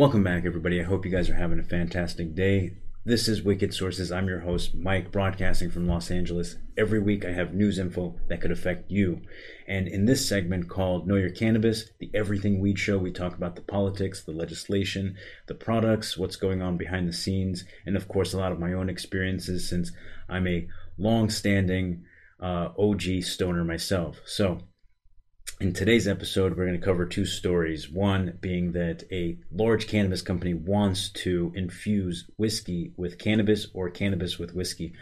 Welcome back, everybody. I hope you guys are having a fantastic day. This is Wicked Sources. I'm your host, Mike, broadcasting from Los Angeles. Every week I have news info that could affect you. And in this segment called Know Your Cannabis, the Everything Weed Show, we talk about the politics, the legislation, the products, what's going on behind the scenes, and of course, a lot of my own experiences since I'm a long standing uh, OG stoner myself. So, in today's episode, we're going to cover two stories. One being that a large cannabis company wants to infuse whiskey with cannabis or cannabis with whiskey.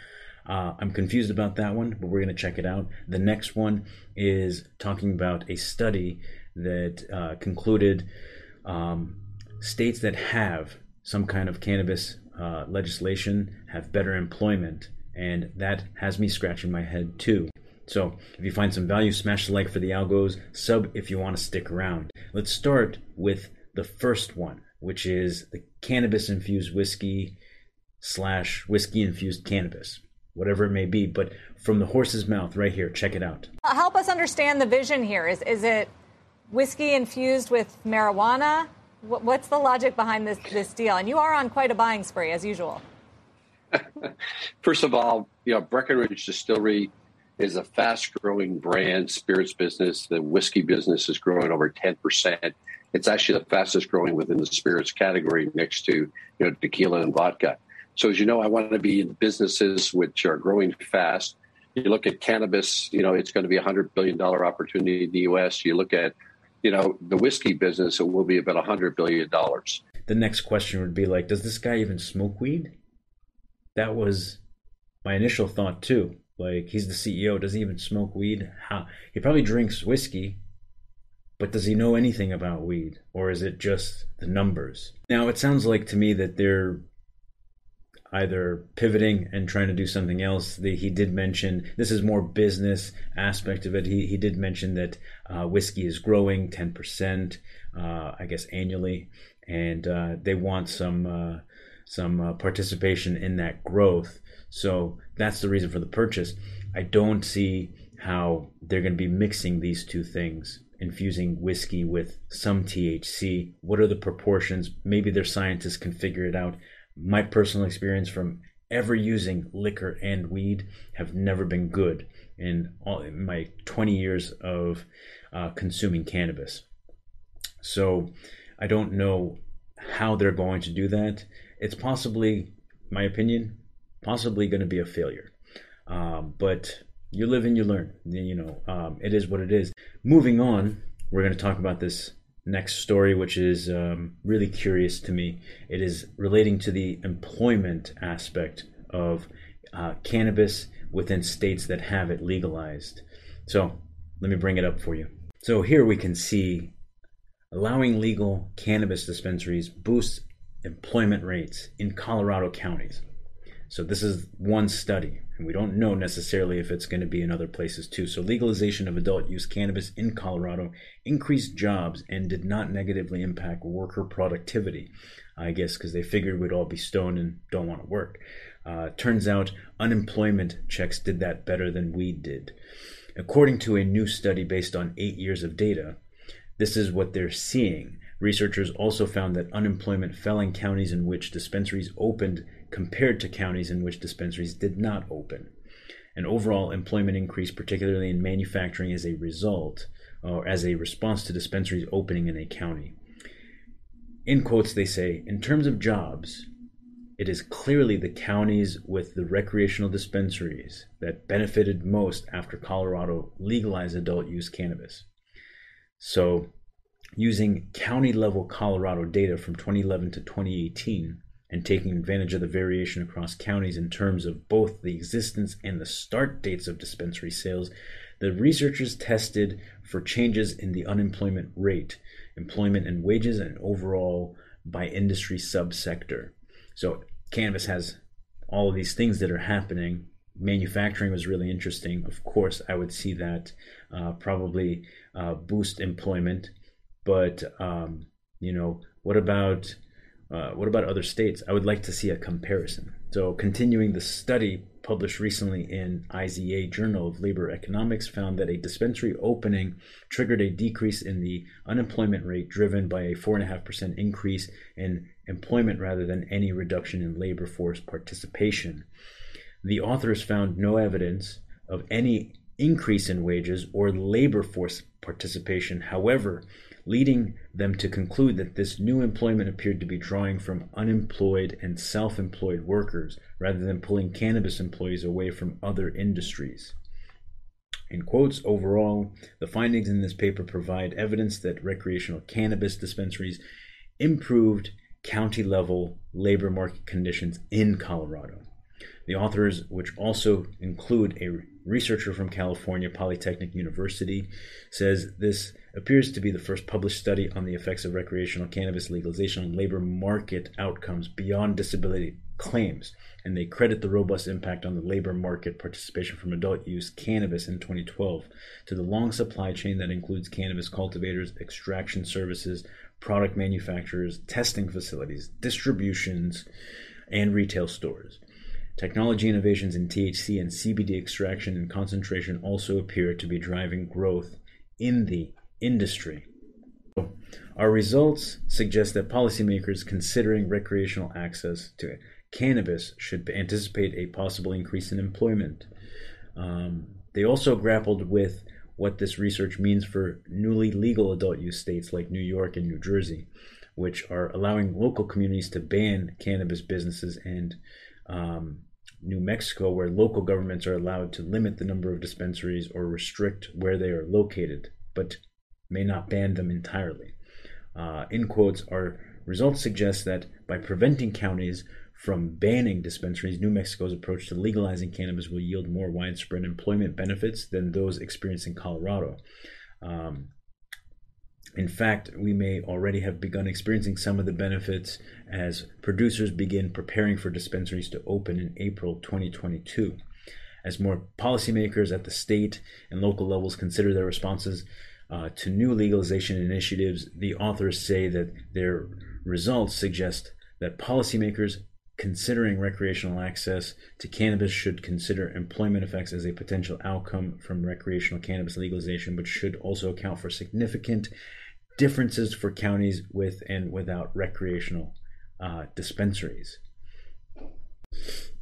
Uh, I'm confused about that one, but we're going to check it out. The next one is talking about a study that uh, concluded um, states that have some kind of cannabis uh, legislation have better employment. And that has me scratching my head too. So if you find some value, smash the like for the algos, sub if you want to stick around. Let's start with the first one, which is the cannabis infused whiskey slash whiskey infused cannabis, whatever it may be. But from the horse's mouth, right here, check it out. Uh, help us understand the vision here. Is is it whiskey infused with marijuana? What's the logic behind this this deal? And you are on quite a buying spree as usual. First of all, you know Breckenridge Distillery is a fast growing brand spirits business. The whiskey business is growing over 10%. It's actually the fastest growing within the spirits category next to you know tequila and vodka. So as you know, I want to be in businesses which are growing fast. You look at cannabis, you know, it's going to be a hundred billion dollar opportunity in the US. You look at, you know, the whiskey business, it will be about a hundred billion dollars. The next question would be like, does this guy even smoke weed? That was my initial thought too. Like he's the CEO. Does he even smoke weed? How he probably drinks whiskey, but does he know anything about weed, or is it just the numbers? Now it sounds like to me that they're either pivoting and trying to do something else. The, he did mention this is more business aspect of it. He he did mention that uh, whiskey is growing ten percent, uh, I guess annually, and uh, they want some uh, some uh, participation in that growth. So that's the reason for the purchase. I don't see how they're going to be mixing these two things, infusing whiskey with some THC. What are the proportions? Maybe their scientists can figure it out. My personal experience from ever using liquor and weed have never been good in all in my 20 years of uh, consuming cannabis. So I don't know how they're going to do that. It's possibly, my opinion, possibly going to be a failure. Um, but you live and you learn. You know, um, it is what it is. Moving on, we're going to talk about this next story, which is um, really curious to me. It is relating to the employment aspect of uh, cannabis within states that have it legalized. So let me bring it up for you. So here we can see allowing legal cannabis dispensaries boosts employment rates in Colorado counties. So this is one study, and we don't know necessarily if it's going to be in other places too. So legalization of adult use cannabis in Colorado increased jobs and did not negatively impact worker productivity. I guess because they figured we'd all be stoned and don't want to work. Uh, turns out unemployment checks did that better than weed did. According to a new study based on eight years of data, this is what they're seeing. Researchers also found that unemployment fell in counties in which dispensaries opened compared to counties in which dispensaries did not open. An overall employment increase, particularly in manufacturing, as a result or as a response to dispensaries opening in a county. In quotes, they say, in terms of jobs, it is clearly the counties with the recreational dispensaries that benefited most after Colorado legalized adult use cannabis. So, using county level Colorado data from 2011 to 2018, and taking advantage of the variation across counties in terms of both the existence and the start dates of dispensary sales, the researchers tested for changes in the unemployment rate, employment and wages, and overall by industry subsector. So, cannabis has all of these things that are happening. Manufacturing was really interesting. Of course, I would see that uh, probably uh, boost employment. But, um, you know, what about uh, what about other states? I would like to see a comparison. So, continuing the study published recently in IZA Journal of Labor Economics found that a dispensary opening triggered a decrease in the unemployment rate driven by a 4.5% increase in employment rather than any reduction in labor force participation. The authors found no evidence of any increase in wages or labor force participation. However, leading them to conclude that this new employment appeared to be drawing from unemployed and self employed workers rather than pulling cannabis employees away from other industries. In quotes, overall, the findings in this paper provide evidence that recreational cannabis dispensaries improved county level labor market conditions in Colorado. The authors, which also include a researcher from California Polytechnic University, says this appears to be the first published study on the effects of recreational cannabis legalization on labor market outcomes beyond disability claims, and they credit the robust impact on the labor market participation from adult use cannabis in 2012 to the long supply chain that includes cannabis cultivators, extraction services, product manufacturers, testing facilities, distributions, and retail stores. Technology innovations in THC and CBD extraction and concentration also appear to be driving growth in the industry. Our results suggest that policymakers considering recreational access to cannabis should anticipate a possible increase in employment. Um, they also grappled with what this research means for newly legal adult use states like New York and New Jersey, which are allowing local communities to ban cannabis businesses, and um, New Mexico, where local governments are allowed to limit the number of dispensaries or restrict where they are located, but may not ban them entirely. Uh, in quotes, our results suggest that by preventing counties from banning dispensaries, New Mexico's approach to legalizing cannabis will yield more widespread employment benefits than those experienced in Colorado. Um, in fact, we may already have begun experiencing some of the benefits as producers begin preparing for dispensaries to open in April 2022. As more policymakers at the state and local levels consider their responses uh, to new legalization initiatives, the authors say that their results suggest that policymakers considering recreational access to cannabis should consider employment effects as a potential outcome from recreational cannabis legalization, but should also account for significant differences for counties with and without recreational uh, dispensaries.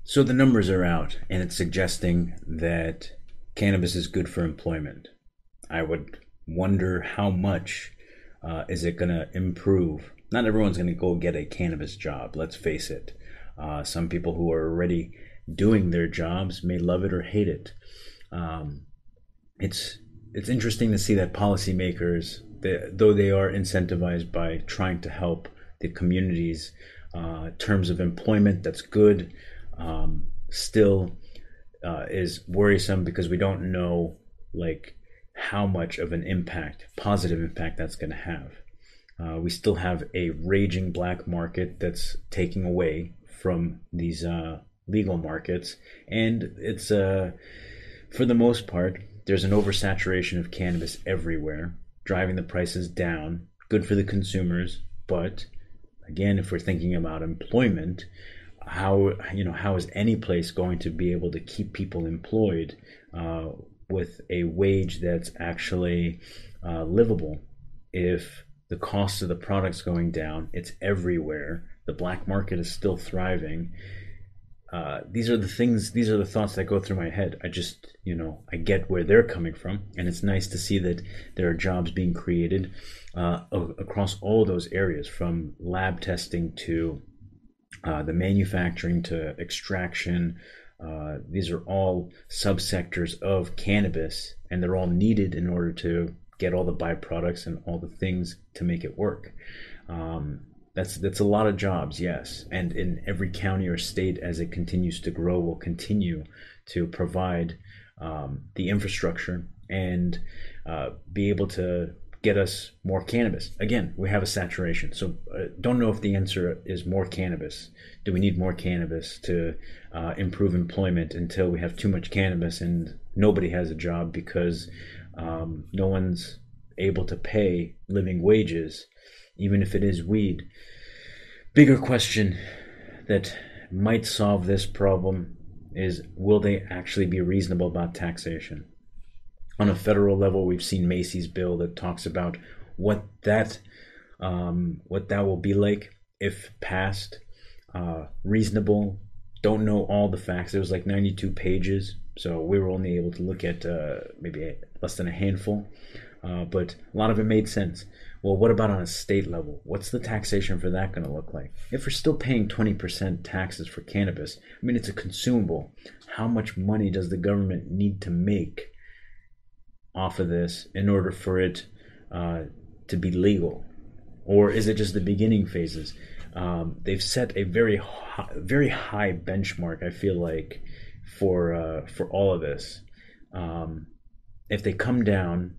So the numbers are out, and it's suggesting that cannabis is good for employment. I would wonder how much uh, is it going to improve. Not everyone's going to go get a cannabis job. Let's face it. Uh, some people who are already doing their jobs may love it or hate it. Um, it's it's interesting to see that policymakers, they, though they are incentivized by trying to help the communities, uh, terms of employment, that's good. Um, still uh, is worrisome because we don't know like how much of an impact, positive impact, that's going to have. Uh, we still have a raging black market that's taking away from these uh, legal markets, and it's uh, for the most part there's an oversaturation of cannabis everywhere, driving the prices down. Good for the consumers, but again, if we're thinking about employment, how you know how is any place going to be able to keep people employed uh, with a wage that's actually uh, livable if the cost of the products going down it's everywhere the black market is still thriving. Uh, these are the things, these are the thoughts that go through my head. I just, you know, I get where they're coming from, and it's nice to see that there are jobs being created uh, across all those areas, from lab testing to uh, the manufacturing to extraction. Uh, these are all subsectors of cannabis, and they're all needed in order to get all the byproducts and all the things to make it work. Um, that's that's a lot of jobs, yes. And in every county or state, as it continues to grow, will continue to provide um, the infrastructure and uh, be able to get us more cannabis. Again, we have a saturation. So uh, don't know if the answer is more cannabis. Do we need more cannabis to uh, improve employment until we have too much cannabis and nobody has a job because um, no one's able to pay living wages, even if it is weed? bigger question that might solve this problem is will they actually be reasonable about taxation? On a federal level, we've seen Mace's bill that talks about what that um, what that will be like if passed. Uh, reasonable. Don't know all the facts. It was like 92 pages, so we were only able to look at uh, maybe less than a handful. Uh, but a lot of it made sense. Well, what about on a state level? What's the taxation for that going to look like? If we're still paying 20% taxes for cannabis, I mean, it's a consumable. How much money does the government need to make off of this in order for it uh, to be legal? Or is it just the beginning phases? Um, they've set a very high, very high benchmark. I feel like for uh, for all of this. Um, if they come down,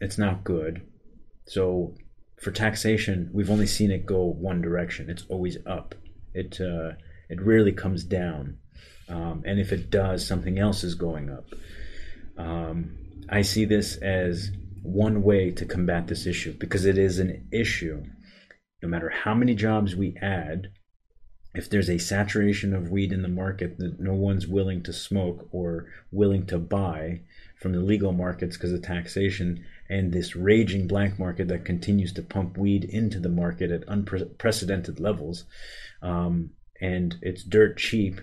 it's not good so for taxation, we've only seen it go one direction. It's always up. It uh, it rarely comes down. Um, and if it does, something else is going up. Um, I see this as one way to combat this issue because it is an issue. No matter how many jobs we add, if there's a saturation of weed in the market that no one's willing to smoke or willing to buy from the legal markets because of taxation, and this raging black market that continues to pump weed into the market at unprecedented levels, um, and it's dirt cheap.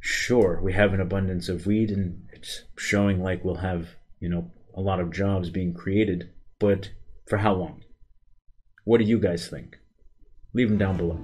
Sure, we have an abundance of weed, and it's showing like we'll have you know a lot of jobs being created, but for how long? What do you guys think? Leave them down below.